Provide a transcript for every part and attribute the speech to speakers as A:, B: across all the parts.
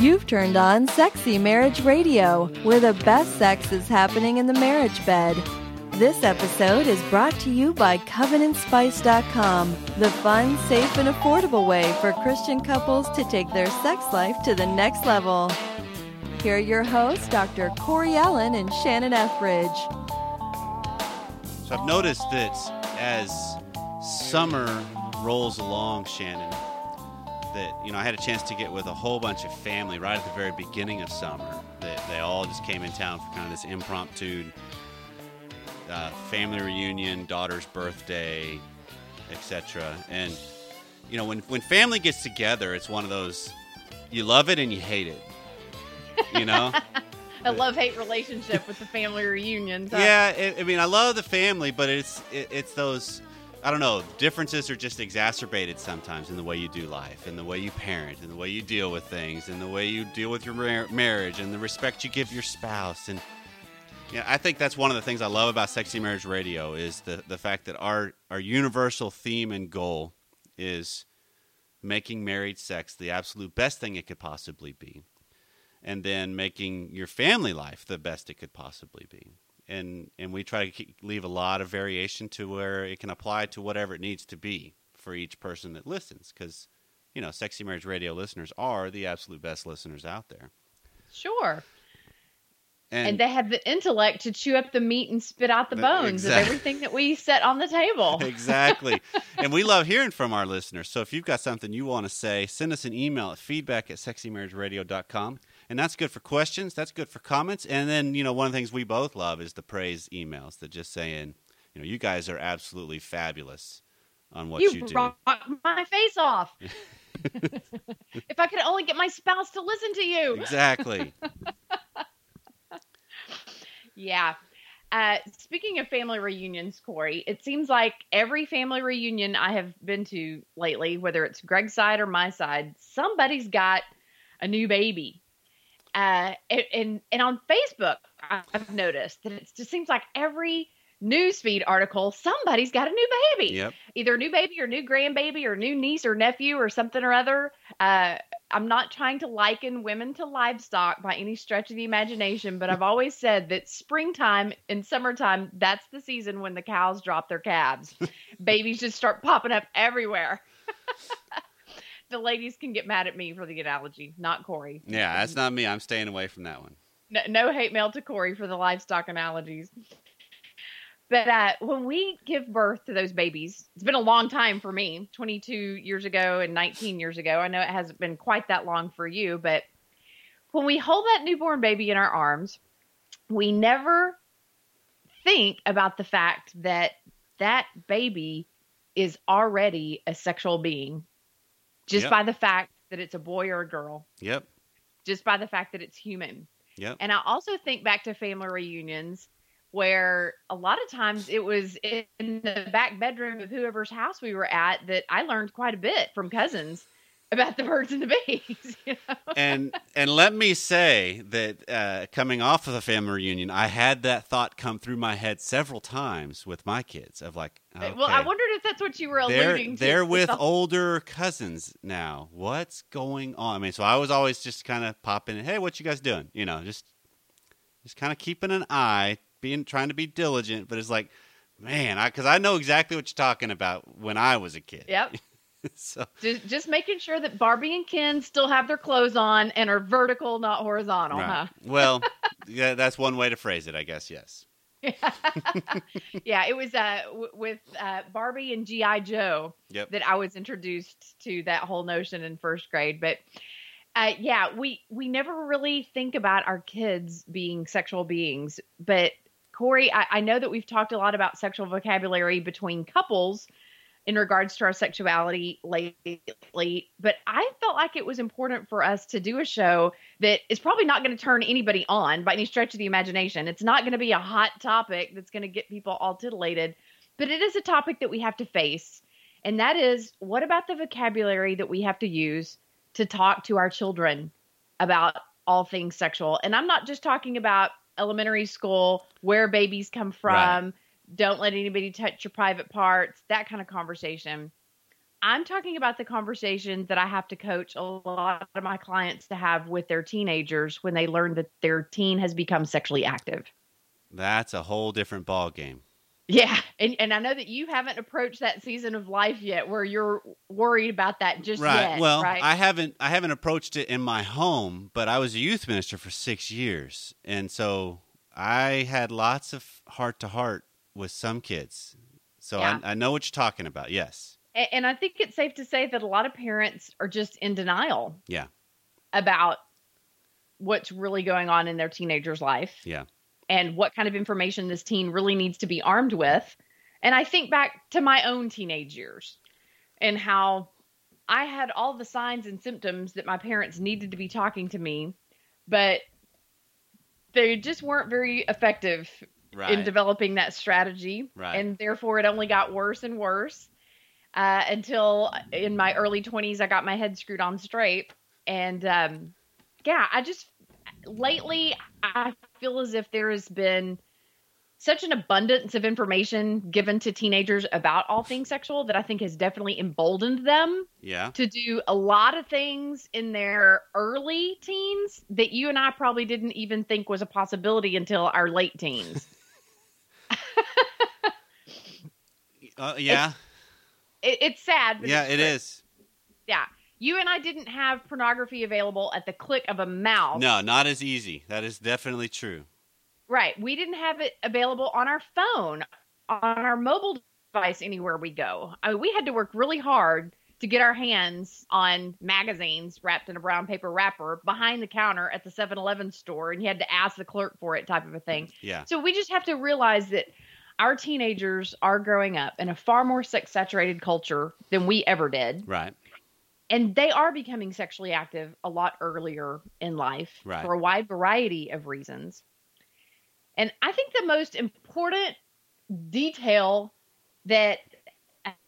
A: You've turned on Sexy Marriage Radio, where the best sex is happening in the marriage bed. This episode is brought to you by CovenantSpice.com, the fun, safe, and affordable way for Christian couples to take their sex life to the next level. Here are your hosts, Dr. Corey Allen and Shannon Ethridge.
B: So I've noticed that as summer rolls along, Shannon, that you know I had a chance to get with a whole bunch of family right at the very beginning of summer. That they all just came in town for kind of this impromptu uh, family reunion, daughter's birthday, etc. And you know when when family gets together, it's one of those you love it and you hate it. You know.
C: a love hate relationship with the family reunions. Huh?
B: Yeah, it, I mean, I love the family, but it's it, it's those I don't know differences are just exacerbated sometimes in the way you do life, and the way you parent, and the way you deal with things, and the way you deal with your mar- marriage, and the respect you give your spouse, and yeah, I think that's one of the things I love about Sexy Marriage Radio is the the fact that our our universal theme and goal is making married sex the absolute best thing it could possibly be and then making your family life the best it could possibly be. And and we try to keep, leave a lot of variation to where it can apply to whatever it needs to be for each person that listens because you know, sexy marriage radio listeners are the absolute best listeners out there.
C: Sure. And, and, they have the intellect to chew up the meat and spit out the bones exactly. of everything that we set on the table.
B: exactly. and we love hearing from our listeners. So if you've got something you want to say, send us an email at feedback at sexymarriageradio.com and that's good for questions. That's good for comments. And then you know one of the things we both love is the praise emails that just saying, you know, you guys are absolutely fabulous on what you,
C: you
B: do.
C: my face off. if I could only get my spouse to listen to you.
B: Exactly.
C: yeah. Uh, speaking of family reunions, Corey, it seems like every family reunion I have been to lately, whether it's Greg's side or my side, somebody's got a new baby uh, and and on Facebook, I've noticed that it just seems like every newsfeed article, somebody's got a new baby.
B: Yep.
C: Either a new baby or new grandbaby or new niece or nephew or something or other. Uh, I'm not trying to liken women to livestock by any stretch of the imagination, but I've always said that springtime and summertime, that's the season when the cows drop their calves. Babies just start popping up everywhere. the ladies can get mad at me for the analogy, not Corey.
B: Yeah, that's not me. I'm staying away from that one.
C: No, no hate mail to Corey for the livestock analogies. But uh, when we give birth to those babies, it's been a long time for me 22 years ago and 19 years ago. I know it hasn't been quite that long for you, but when we hold that newborn baby in our arms, we never think about the fact that that baby is already a sexual being just yep. by the fact that it's a boy or a girl.
B: Yep.
C: Just by the fact that it's human.
B: Yep.
C: And I also think back to family reunions where a lot of times it was in the back bedroom of whoever's house we were at that I learned quite a bit from cousins about the birds and the bees. You know?
B: and and let me say that uh, coming off of the family reunion, I had that thought come through my head several times with my kids of like, okay,
C: well, I wondered if that's what you were
B: they're,
C: alluding
B: to. They're with the- older cousins now. What's going on? I mean, so I was always just kind of popping, hey, what you guys doing? You know, just just kind of keeping an eye, being trying to be diligent, but it's like. Man, I because I, I know exactly what you're talking about when I was a kid.
C: Yep. so just, just making sure that Barbie and Ken still have their clothes on and are vertical, not horizontal, right. huh?
B: well, yeah, that's one way to phrase it, I guess. Yes.
C: yeah, it was uh, w- with uh, Barbie and GI Joe
B: yep.
C: that I was introduced to that whole notion in first grade. But uh, yeah, we we never really think about our kids being sexual beings. But Corey, I, I know that we've talked a lot about sexual vocabulary between couples in regards to our sexuality lately, but I felt like it was important for us to do a show that is probably not going to turn anybody on by any stretch of the imagination. It's not going to be a hot topic that's going to get people all titillated, but it is a topic that we have to face. And that is what about the vocabulary that we have to use to talk to our children about all things sexual? And I'm not just talking about elementary school, where babies come from. Right don't let anybody touch your private parts, that kind of conversation. I'm talking about the conversation that I have to coach a lot of my clients to have with their teenagers when they learn that their teen has become sexually active.
B: That's a whole different ball game.
C: Yeah, and and I know that you haven't approached that season of life yet where you're worried about that just
B: right.
C: yet.
B: well,
C: right?
B: I haven't I haven't approached it in my home, but I was a youth minister for six years, and so I had lots of heart to heart with some kids. So
C: Yeah.
B: I, I know what you're talking about. Yes.
C: A- and I think it's safe to say that a lot of parents are just in denial
B: Yeah.
C: about what's really going on in their teenager's life.
B: Yeah.
C: and what kind of information this teen really needs to be armed with. And I think back to my own teenage years and how I had all the signs and symptoms that my parents needed to be talking to me, but they just weren't very effective
B: Right.
C: in developing that strategy.
B: Right.
C: And therefore, it only got worse and worse uh, until in my early 20s, I got my head screwed on straight. And um, yeah, I just lately, I feel as if there has been such an abundance of information given to teenagers about all things sexual that I think has definitely emboldened them
B: yeah.
C: to do a lot of things in their early teens that you and I probably didn't even think was a possibility until our late teens.
B: Uh, yeah.
C: it, it's sad.
B: Yeah.
C: it's
B: It is.
C: Yeah. You and I didn't have pornography available at the click of a mouse.
B: No, not as easy. That is definitely true.
C: Right. We didn't have it available on our phone, on our mobile device anywhere we go. I mean, we had to work really hard to get our hands on magazines wrapped in a brown paper wrapper behind the counter at the 7-Eleven store and you had to ask the clerk for it type of a thing.
B: Yeah.
C: So we just have to realize that our teenagers are growing up in a far more sex saturated culture than we ever did.
B: Right.
C: And they are becoming sexually active a lot earlier in life
B: Right.
C: for a wide variety of reasons. And I think the most important detail that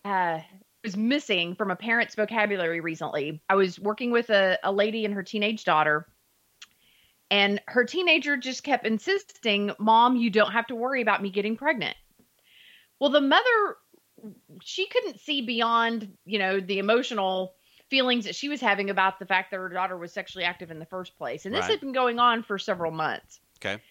C: uh, was missing from a parent's vocabulary recently, I was working with a, a lady and her teenage daughter, and her teenager just kept insisting, Mom, you don't have to worry about me getting pregnant. Well, the mother, she couldn't see beyond, you know, the emotional feelings that she was having about the fact that her daughter was sexually active in the first place. And this
B: Right.
C: had been going on for several months.
B: Okay.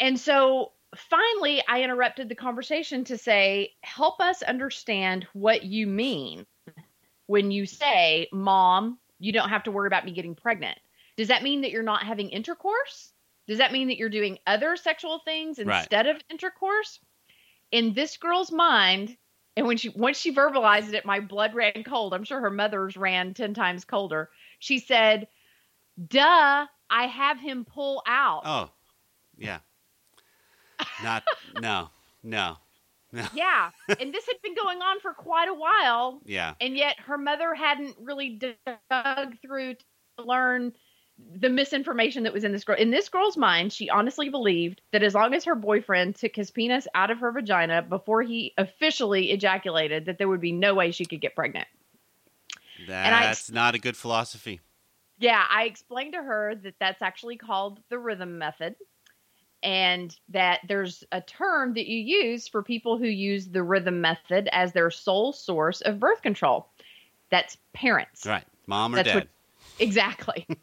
C: And so finally, I interrupted the conversation to say, help us understand what you mean when you say, Mom, you don't have to worry about me getting pregnant. Does that mean that you're not having intercourse? Does that mean that you're doing other sexual things
B: Right.
C: instead of intercourse? In this girl's mind, and when she once she verbalized it, my blood ran cold. I'm sure her mother's ran ten times colder. She said, "Duh, I have him pull out."
B: Oh. Yeah. Not. no. No.
C: Yeah. and this had been going on for quite a while.
B: Yeah.
C: And yet her mother hadn't really dug through to learn the misinformation that was in this girl. In this girl's mind, she honestly believed that as long as her boyfriend took his penis out of her vagina before he officially ejaculated, that there would be no way she could get pregnant. I-
B: That's not a good philosophy.
C: Yeah, I explained to her that that's actually called the rhythm method and that there's a term that you use for people who use the rhythm method as their sole source of birth control. That's parents.
B: Right. Mom or
C: That's
B: dad.
C: what- Exactly.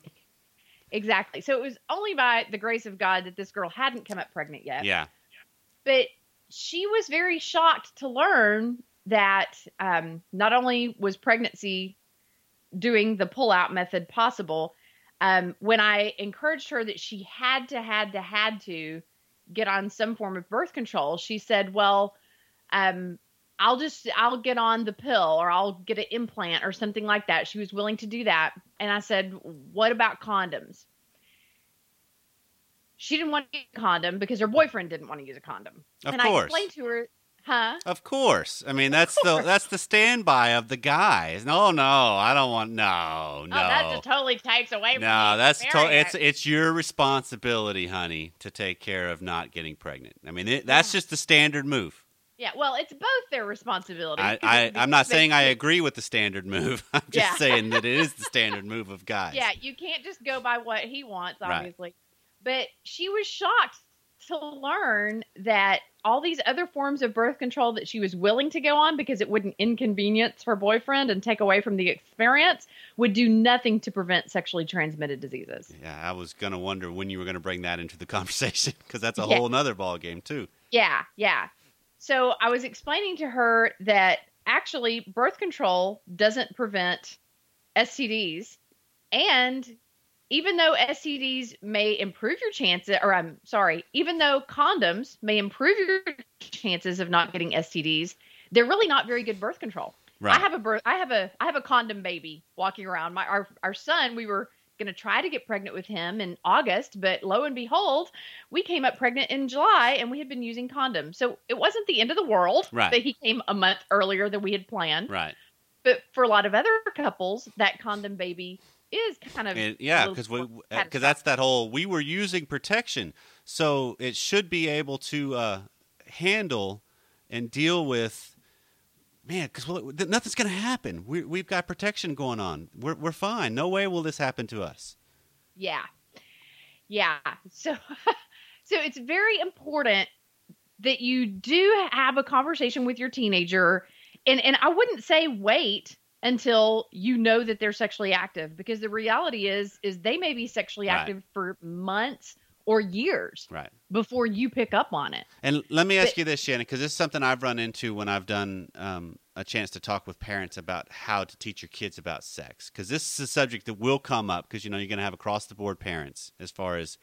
C: exactly. So it was only by the grace of God that this girl hadn't come up pregnant yet.
B: yeah.
C: But she was very shocked to learn that um, not only was pregnancy doing the pull-out method possible, um, when I encouraged her that she had to, had to, had to get on some form of birth control, she said, "Well, um, I'll just, I'll get on the pill, or I'll get an implant, or something like that." She was willing to do that, and I said, "What about condoms?" She didn't want to use a condom because her boyfriend didn't want to use a condom.
B: Of
C: and
B: course.
C: I explained to her, huh?
B: Of course. I mean, that's the that's the standby of the guys. No, no, I don't want. No, no.
C: Oh, that just totally takes away from
B: no, that's to, it's it's your responsibility, honey, to take care of not getting pregnant. I mean, it, that's
C: Yeah.
B: just the standard move.
C: Yeah. Well, it's both their responsibility.
B: I, I, am not saying I agree with the standard move. I'm just
C: Yeah.
B: saying that it is the standard move of guys.
C: Yeah, you can't just go by what he wants, obviously. Right. But she was shocked to learn that all these other forms of birth control that she was willing to go on because it wouldn't inconvenience her boyfriend and take away from the experience would do nothing to prevent sexually transmitted diseases.
B: Yeah, I was gonna wonder when you were gonna bring that into the conversation because that's a
C: Yeah.
B: whole nother ball game too.
C: Yeah, yeah. So I was explaining to her that actually birth control doesn't prevent STDs. And even though STDs may improve your chances, or I'm sorry, even though condoms may improve your chances of not getting STDs, they're really not very good birth control.
B: Right.
C: I have a birth, I have a, I have a condom baby walking around. My our our son, we were going to try to get pregnant with him in August, but lo and behold, we came up pregnant in July, and we had been using condoms. So it wasn't the end of the world
B: Right.
C: that he came a month earlier than we had planned.
B: right.
C: But for a lot of other couples, that condom baby is kind of
B: And, yeah, because we because that's that whole we were using protection, so it should be able to uh, handle and deal with. Man, because nothing's going to happen. We, we've got protection going on. We're we're fine. No way will this happen to us.
C: Yeah. Yeah. So so it's very important that you do have a conversation with your teenager and and I wouldn't say wait until you know that they're sexually active because the reality is is they may be sexually
B: Right.
C: active for months or years
B: Right.
C: before you pick up on it.
B: And let me ask
C: But-
B: you this, Shannon, because this is something I've run into when I've done um, a chance to talk with parents about how to teach your kids about sex. Because this is a subject that will come up because you know you're going to have across the board parents as far as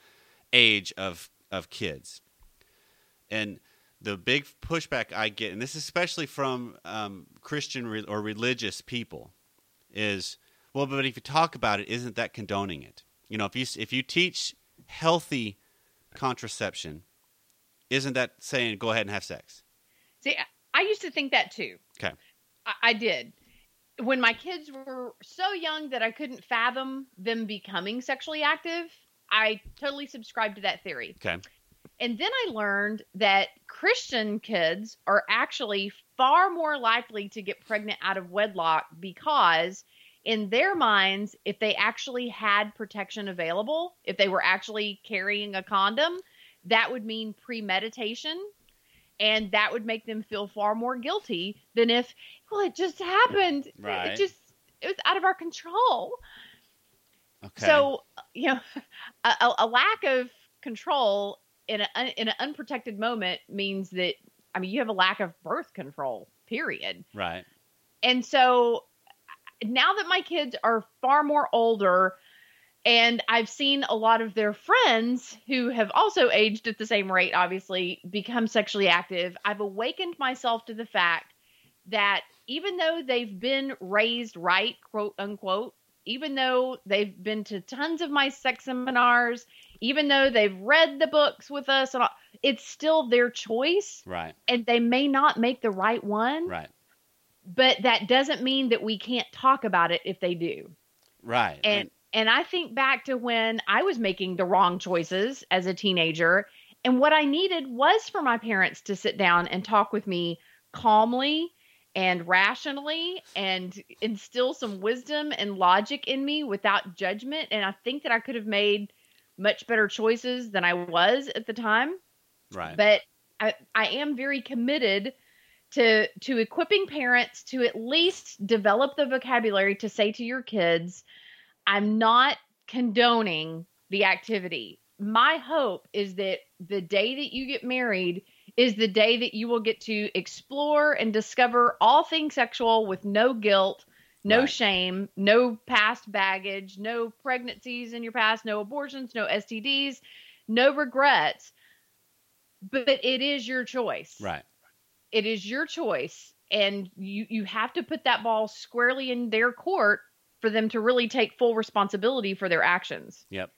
B: age of of kids, and the big pushback I get, and this is especially from um, Christian re- or religious people, is well, but if you talk about it, isn't that condoning it? You know, if you if you teach healthy contraception, isn't that saying go ahead and have sex?
C: See, I- used to think that too.
B: Okay.
C: I, I did. When my kids were so young that I couldn't fathom them becoming sexually active, I totally subscribed to that theory.
B: Okay.
C: And then I learned that Christian kids are actually far more likely to get pregnant out of wedlock because, in their minds, if they actually had protection available, if they were actually carrying a condom, that would mean premeditation. And that would make them feel far more guilty than if, well, it just happened. It-
B: Right.
C: It just, it was out of our control.
B: Okay.
C: So, you know, a, a- a lack of control in an in an unprotected moment means that I mean you have a lack of birth control. Period.
B: right.
C: And so now that my kids are far more older and I've seen a lot of their friends who have also aged at the same rate obviously become sexually active, I've awakened myself to the fact that even though they've been raised right, quote unquote, even though they've been to tons of my sex seminars, even though they've read the books with us and all, it's still their choice
B: Right.
C: and they may not make the right one
B: Right.
C: But that doesn't mean that we can't talk about it if they do.
B: Right.
C: And and I think back to when I was making the wrong choices as a teenager and what I needed was for my parents to sit down and talk with me calmly and rationally and instill some wisdom and logic in me without judgment and I think that I could have made much better choices than I was at the time
B: right.
C: but I, I am very committed to to equipping parents to at least develop the vocabulary to say to your kids i'm not condoning the activity my hope is that the day that you get married is the day that you will get to explore and discover all things sexual with no guilt no
B: Right.
C: shame no past baggage no pregnancies in your past no abortions no stds no regrets but it is your choice
B: right.
C: It is your choice and you you have to put that ball squarely in their court for them to really take full responsibility for their actions
B: Yep.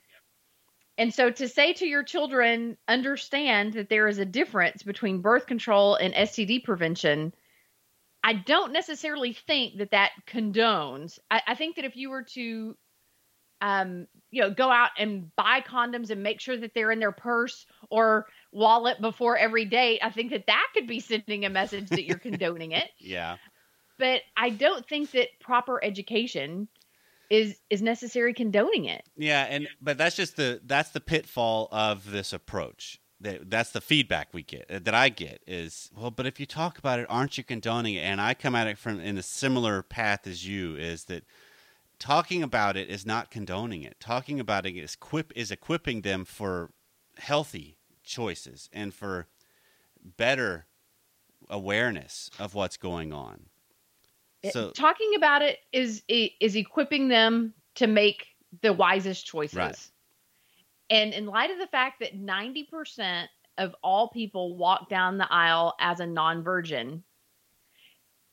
C: and so to say to your children understand that there is a difference between birth control and STD prevention I don't necessarily think that that condones I, I think that if you were to um, you know, go out and buy condoms and make sure that they're in their purse or wallet before every date. I think that that could be sending a message that you're condoning it.
B: Yeah.
C: But I don't think that proper education is is necessary condoning it.
B: Yeah, and but that's just the that's the pitfall of this approach that that's the feedback we get uh, that I get is well, but if you talk about it, aren't you condoning it? And I come at it from in a similar path as you is that talking about it is not condoning it. Talking about it is equip is equipping them for healthy choices and for better awareness of what's going on.
C: So talking about it is is equipping them to make the wisest choices.
B: Right.
C: And in light of the fact that 90% of all people walk down the aisle as a non-virgin,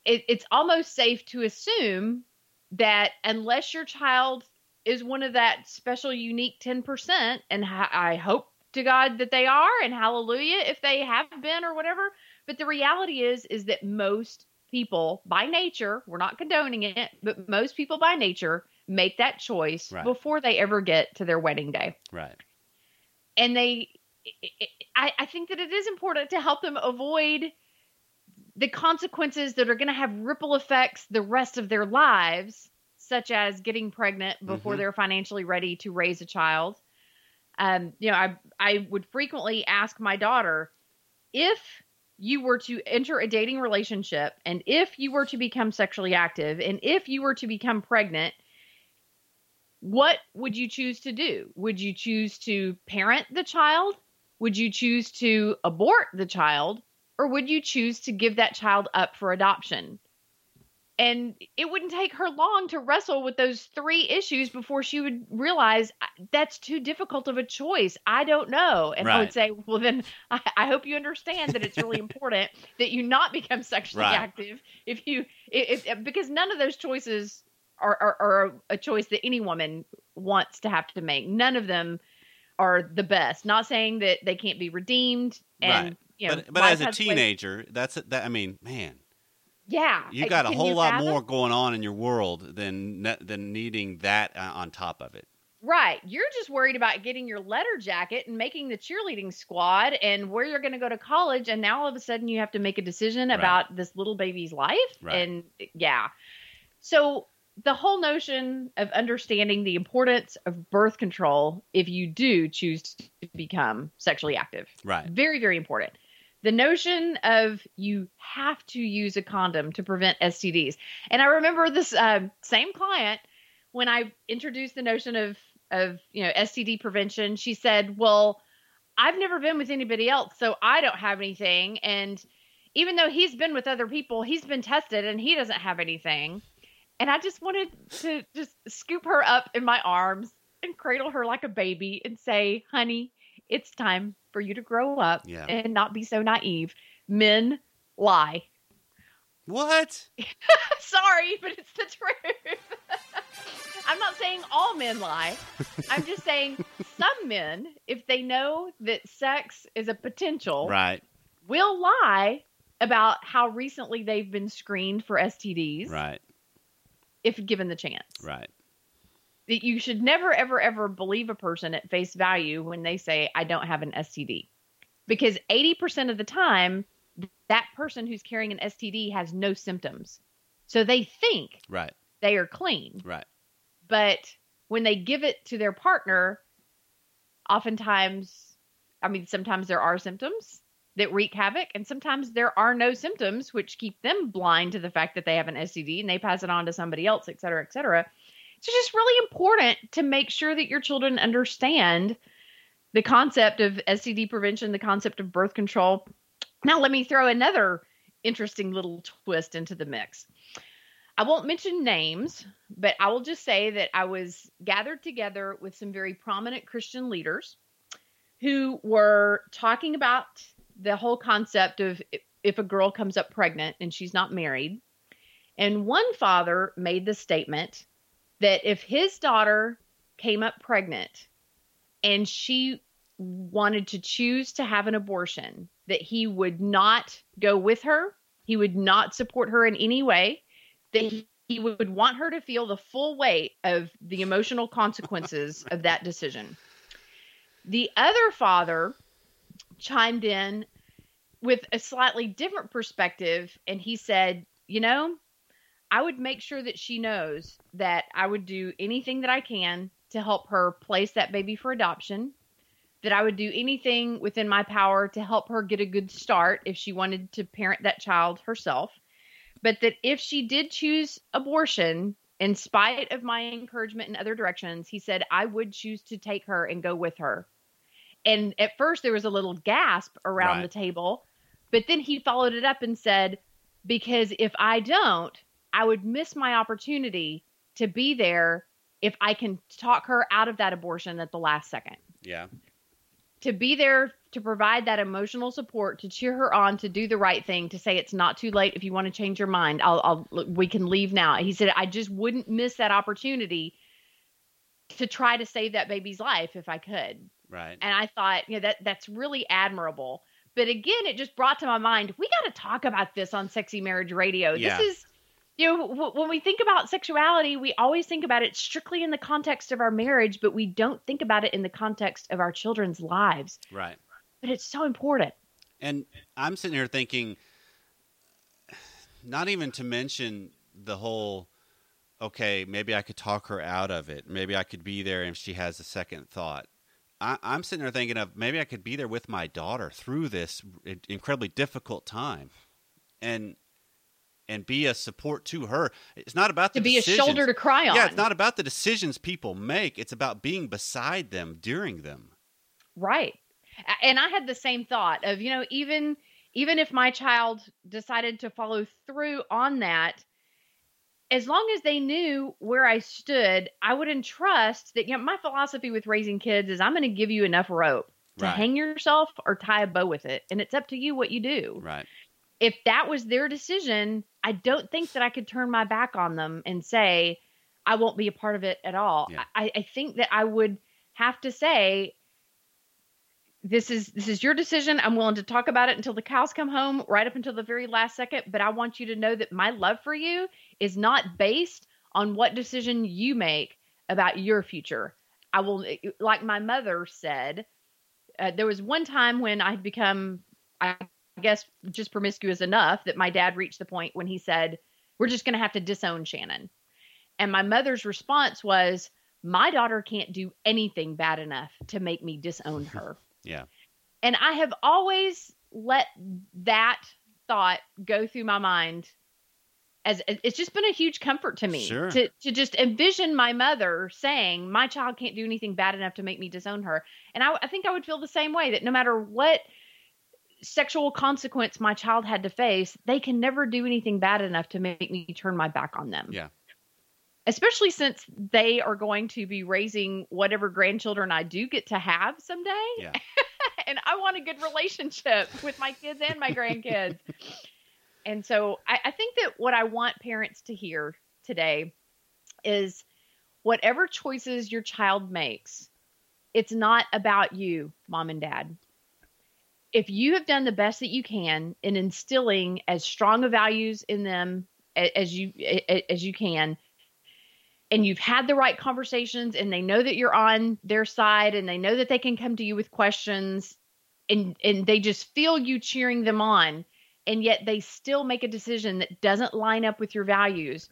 C: it, it's almost safe to assume that unless your child is one of that special unique 10% and I hope to God that they are and hallelujah if they have been or whatever, but the reality is is that most people by nature, we're not condoning it, but most people by nature make that choice
B: right.
C: before they ever get to their wedding day.
B: Right.
C: And they, I, I think that it is important to help them avoid the consequences that are going to have ripple effects the rest of their lives, such as getting pregnant before mm-hmm. they're financially ready to raise a child. Um, you know, I I would frequently ask my daughter if you were to enter a dating relationship and if you were to become sexually active and if you were to become pregnant, what would you choose to do? Would you choose to parent the child? Would you choose to abort the child? Or would you choose to give that child up for adoption? And it wouldn't take her long to wrestle with those three issues before she would realize that's too difficult of a choice. I don't know. And
B: right.
C: I would say, well, then I, I, hope you understand that it's really important that you not become sexually
B: right.
C: active if you, if, if, uh, because none of those choices are, are, are a choice that any woman wants to have to make. None of them are the best. Not saying that they can't be redeemed. And
B: right.
C: You know,
B: but, but as a teenager, ways. that's that. I mean, man.
C: Yeah,
B: you got a whole lot more going on in your world than than needing that uh, on top of it.
C: Right. You're just worried about getting your letter jacket and making the cheerleading squad and where you're going to go to college. And now all of a sudden you have to make a decision
B: right.
C: about this little baby's life.
B: Right.
C: And yeah. So the whole notion of understanding the importance of birth control if you do choose to become sexually active.
B: Right.
C: Very, very important. The notion of you have to use a condom to prevent STDs. And I remember this uh, same client when I introduced the notion of of you know STD prevention. She said, "Well, I've never been with anybody else, so I don't have anything." And even though he's been with other people, he's been tested and he doesn't have anything. And I just wanted to just scoop her up in my arms and cradle her like a baby and say, honey, it's time for you to grow up
B: yeah.
C: and not be so naive. Men lie.
B: What?
C: Sorry, but it's the truth. I'm not saying all men lie. I'm just saying some men, if they know that sex is a potential,
B: right,
C: will lie about how recently they've been screened for STDs.
B: Right
C: if given the chance.
B: Right.
C: That you should never, ever, ever believe a person at face value when they say, I don't have an STD. Because 80% of the time, that person who's carrying an STD has no symptoms. So they think
B: right.
C: they are clean.
B: Right.
C: But when they give it to their partner, oftentimes, I mean, sometimes there are symptoms that wreak havoc. And sometimes there are no symptoms, which keep them blind to the fact that they have an STD and they pass it on to somebody else, et cetera, et cetera. It's just really important to make sure that your children understand the concept of STD prevention, the concept of birth control. Now, let me throw another interesting little twist into the mix. I won't mention names, but I will just say that I was gathered together with some very prominent Christian leaders who were talking about the whole concept of if a girl comes up pregnant and she's not married. And one father made the statement that if his daughter came up pregnant and she wanted to choose to have an abortion, that he would not go with her, he would not support her in any way, that he, would want her to feel the full weight of the emotional consequences of that decision. The other father chimed in with a slightly different perspective and he said, "You know, I would make sure that she knows that I would do anything that I can to help her place that baby for adoption, that I would do anything within my power to help her get a good start if she wanted to parent that child herself. But that if she did choose abortion, in spite of my encouragement in other directions, he said, I would choose to take her and go with her. And at first, there was a little gasp around
B: Right.
C: the table, but then he followed it up and said, Because if I don't, I would miss my opportunity to be there if I can talk her out of that abortion at the last second.
B: Yeah.
C: To be there to provide that emotional support, to cheer her on, to do the right thing, to say it's not too late if you want to change your mind. I'll, I'll we can leave now. He said I just wouldn't miss that opportunity to try to save that baby's life if I could.
B: Right.
C: And I thought, you know, that that's really admirable. But again, it just brought to my mind, we got to talk about this on Sexy Marriage Radio.
B: Yeah.
C: This is, you know, w- when we think about sexuality, we always think about it strictly in the context of our marriage, but we don't think about it in the context of our children's lives.
B: Right.
C: But it's so important.
B: And I'm sitting here thinking, not even to mention the whole, okay, maybe I could talk her out of it. Maybe I could be there if she has a second thought. I, I'm sitting there thinking of maybe I could be there with my daughter through this incredibly difficult time, and and be a support to her. It's not about the
C: To be a shoulder to cry on.
B: Yeah, it's not about the decisions people make. It's about being beside them during them.
C: Right. And I had the same thought of, you know, even even if my child decided to follow through on that, as long as they knew where I stood, I would entrust that, you know, my philosophy with raising kids is I'm going to give you enough rope to
B: Right.
C: hang yourself or tie a bow with it. And it's up to you what you do.
B: Right.
C: If that was their decision, I don't think that I could turn my back on them and say, I won't be a part of it at all.
B: Yeah.
C: I, I think that I would have to say, this is this is your decision. I'm willing to talk about it until the cows come home, right up until the very last second. But I want you to know that my love for you is not based on what decision you make about your future. I will, like my mother said, uh, there was one time when I had become, I guess, just promiscuous enough that my dad reached the point when he said, "We're just going to have to disown Shannon." And my mother's response was, "My daughter can't do anything bad enough to make me disown her."
B: Yeah.
C: And I have always let that thought go through my mind as it's just been a huge comfort to me
B: Sure.
C: to to just envision my mother saying my child can't do anything bad enough to make me disown her. And I, I think I would feel the same way that no matter what sexual consequence my child had to face, they can never do anything bad enough to make me turn my back on them
B: Yeah.
C: especially since they are going to be raising whatever grandchildren I do get to have someday.
B: Yeah.
C: and I want a good relationship with my kids and my grandkids. and so I, I think that what I want parents to hear today is whatever choices your child makes, it's not about you, mom and dad. If you have done the best that you can in instilling as strong of values in them as you as you can, and you've had the right conversations and they know that you're on their side and they know that they can come to you with questions and and they just feel you cheering them on and yet they still make a decision that doesn't line up with your values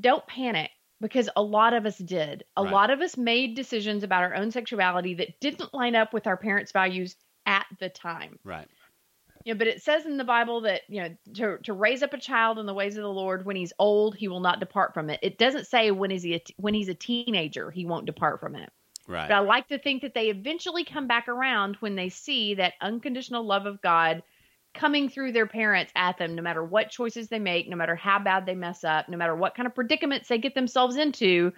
C: don't panic because a lot of us did a
B: Right.
C: lot of us made decisions about our own sexuality that didn't line up with our parents values at the time
B: Right.
C: you know, but it says in the Bible that you know to to raise up a child in the ways of the Lord. When he's old, he will not depart from it. It doesn't say when is he a t- when he's a teenager he won't depart from it.
B: Right.
C: But I like to think that they eventually come back around when they see that unconditional love of God coming through their parents at them, no matter what choices they make, no matter how bad they mess up, no matter what kind of predicaments they get themselves into.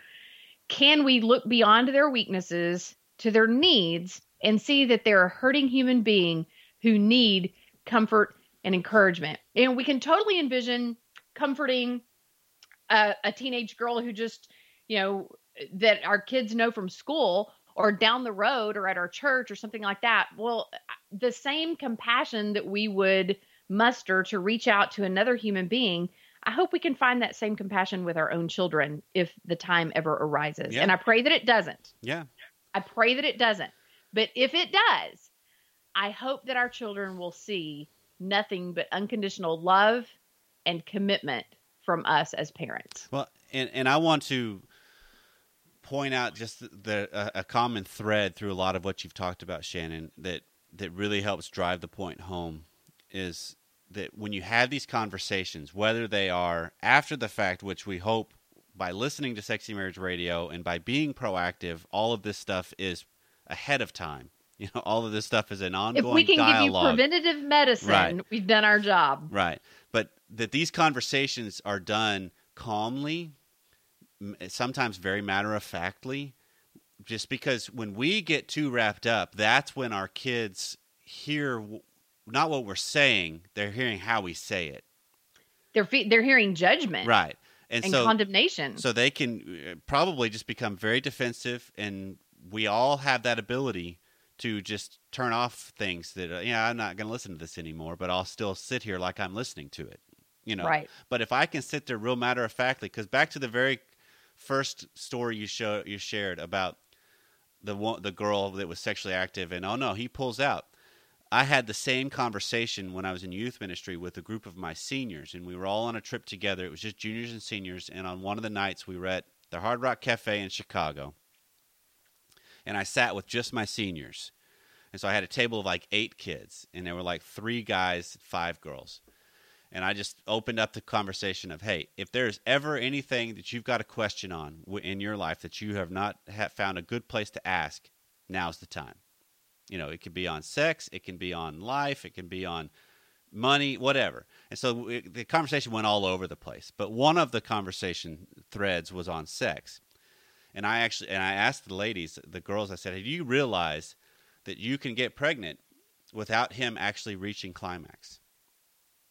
C: Can we look beyond their weaknesses to their needs and see that they're a hurting human being who need comfort and encouragement? And we can totally envision comforting a, a teenage girl who just, you know, that our kids know from school or down the road or at our church or something like that. Well, the same compassion that we would muster to reach out to another human being, I hope we can find that same compassion with our own children if the time ever arises.
B: Yeah.
C: And I pray that it doesn't.
B: yeah.
C: I pray that it doesn't. But if it does, I hope that our children will see nothing but unconditional love and commitment from us as parents.
B: Well, and and I want to point out just the, a, a common thread through a lot of what you've talked about, Shannon, that that really helps drive the point home is that when you have these conversations, whether they are after the fact, which we hope by listening to Sexy Marriage Radio and by being proactive, all of this stuff is ahead of time. You know, all of this stuff is an ongoing
C: if we can
B: dialogue.
C: give you preventative medicine,
B: Right.
C: we've done our job.
B: Right. But that these conversations are done calmly, sometimes very matter of factly, just because when we get too wrapped up, that's when our kids hear not what we're saying, they're hearing how we say it.
C: They're fe- they're hearing judgment
B: Right. And,
C: and
B: so
C: condemnation.
B: so they can uh, probably just become very defensive and we all have that ability to just turn off things that uh, yeah i'm not going to listen to this anymore but i'll still sit here like i'm listening to it you know
C: Right.
B: but if i can sit there real matter of factly because back to the very first story you show you shared about the one the girl that was sexually active and oh no he pulls out I had the same conversation when I was in youth ministry with a group of my seniors, and we were all on a trip together. It was just juniors and seniors, and on one of the nights we were at the Hard Rock Cafe in Chicago, and I sat with just my seniors, and so I had a table of like eight kids, and there were like three guys, five girls, and I just opened up the conversation of, hey, if there's ever anything that you've got a question on in your life that you have not found a good place to ask, now's the time. You know it could be on sex it can be on life it can be on money whatever. And so the conversation went all over the place. But one of the conversation threads was on sex and i actually and i asked the ladies the girls i said do you realize that you can get pregnant without him actually reaching climax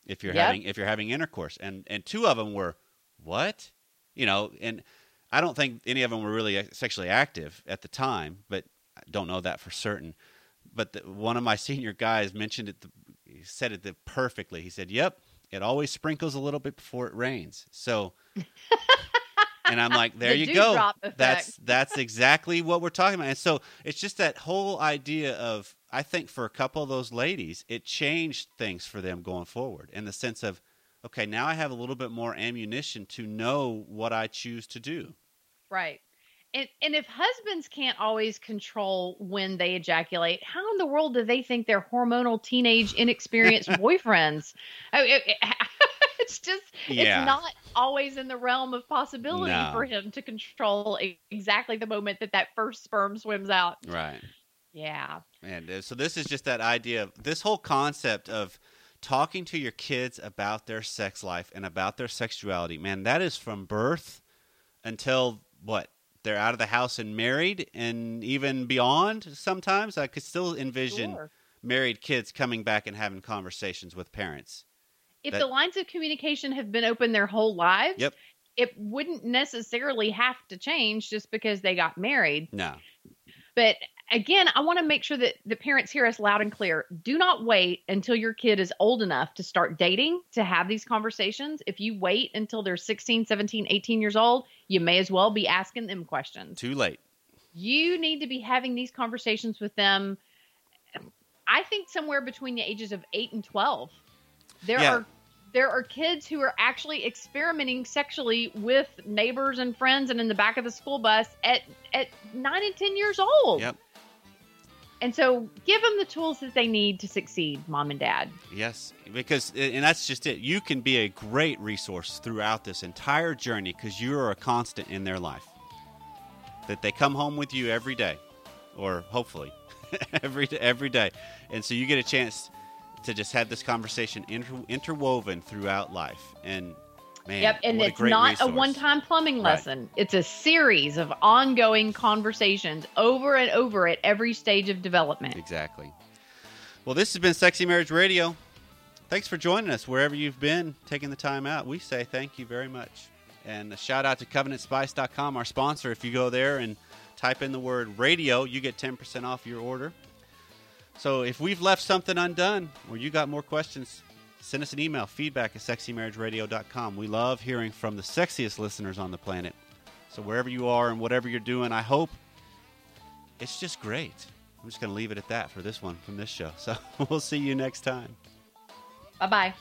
B: if you're
C: Yep.
B: having if you're having intercourse and and two of them were what you know and i don't think any of them were really uh, sexually active at the time but I don't know that for certain but the, one of my senior guys mentioned it. The, he said it the, perfectly. He said, "Yep, it always sprinkles a little bit before it rains." So, and I'm like, "There
C: The
B: you go. That's that's exactly what we're talking about." And so it's just that whole idea of I think for a couple of those ladies, it changed things for them going forward in the sense of, okay, now I have a little bit more ammunition to know what I choose to do.
C: Right. And and if husbands can't always control when they ejaculate, how in the world do they think their hormonal teenage inexperienced boyfriends? I mean, it- it's just
B: Yeah.
C: it's not always in the realm of possibility
B: No.
C: for him to control exactly the moment that that first sperm swims out.
B: Right.
C: Yeah.
B: And so this is just that idea of this whole concept of talking to your kids about their sex life and about their sexuality. Man, that is from birth until what? They're out of the house and married and even beyond sometimes. I could still envision
C: Sure.
B: married kids coming back and having conversations with parents.
C: If
B: That-
C: the lines of communication have been open their whole lives,
B: Yep.
C: it wouldn't necessarily have to change just because they got married.
B: No.
C: But again, I want to make sure that the parents hear us loud and clear. Do not wait until your kid is old enough to start dating to have these conversations. If you wait until they're 16, 17, 18 years old, you may as well be asking them questions.
B: Too late.
C: You need to be having these conversations with them. I think somewhere between the ages of 8 and 12. There
B: Yeah.
C: are there are kids who are actually experimenting sexually with neighbors and friends and in the back of the school bus at at 9 and 10 years old.
B: Yep.
C: And so give them the tools that they need to succeed, mom and dad.
B: Yes, because and that's just it. You can be a great resource throughout this entire journey because you are a constant in their life. That they come home with you every day, or hopefully every every day, and so you get a chance to just have this conversation inter- interwoven throughout life. And man,
C: yep, and it's
B: a
C: not a one-time plumbing
B: Right.
C: lesson. It's a series of ongoing conversations over and over at every stage of development.
B: Exactly. Well, this has been Sexy Marriage Radio. Thanks for joining us wherever you've been, taking the time out. We say thank you very much. And a shout out to covenantspice.com, our sponsor. If you go there and type in the word radio, you get 10% off your order. So if we've left something undone or you got more questions, send us an email, feedback at sexymarriageradio.com. We love hearing from the sexiest listeners on the planet. So wherever you are and whatever you're doing, I hope it's just great. I'm just going to leave it at that for this one from this show. So we'll see you next time.
C: Bye bye.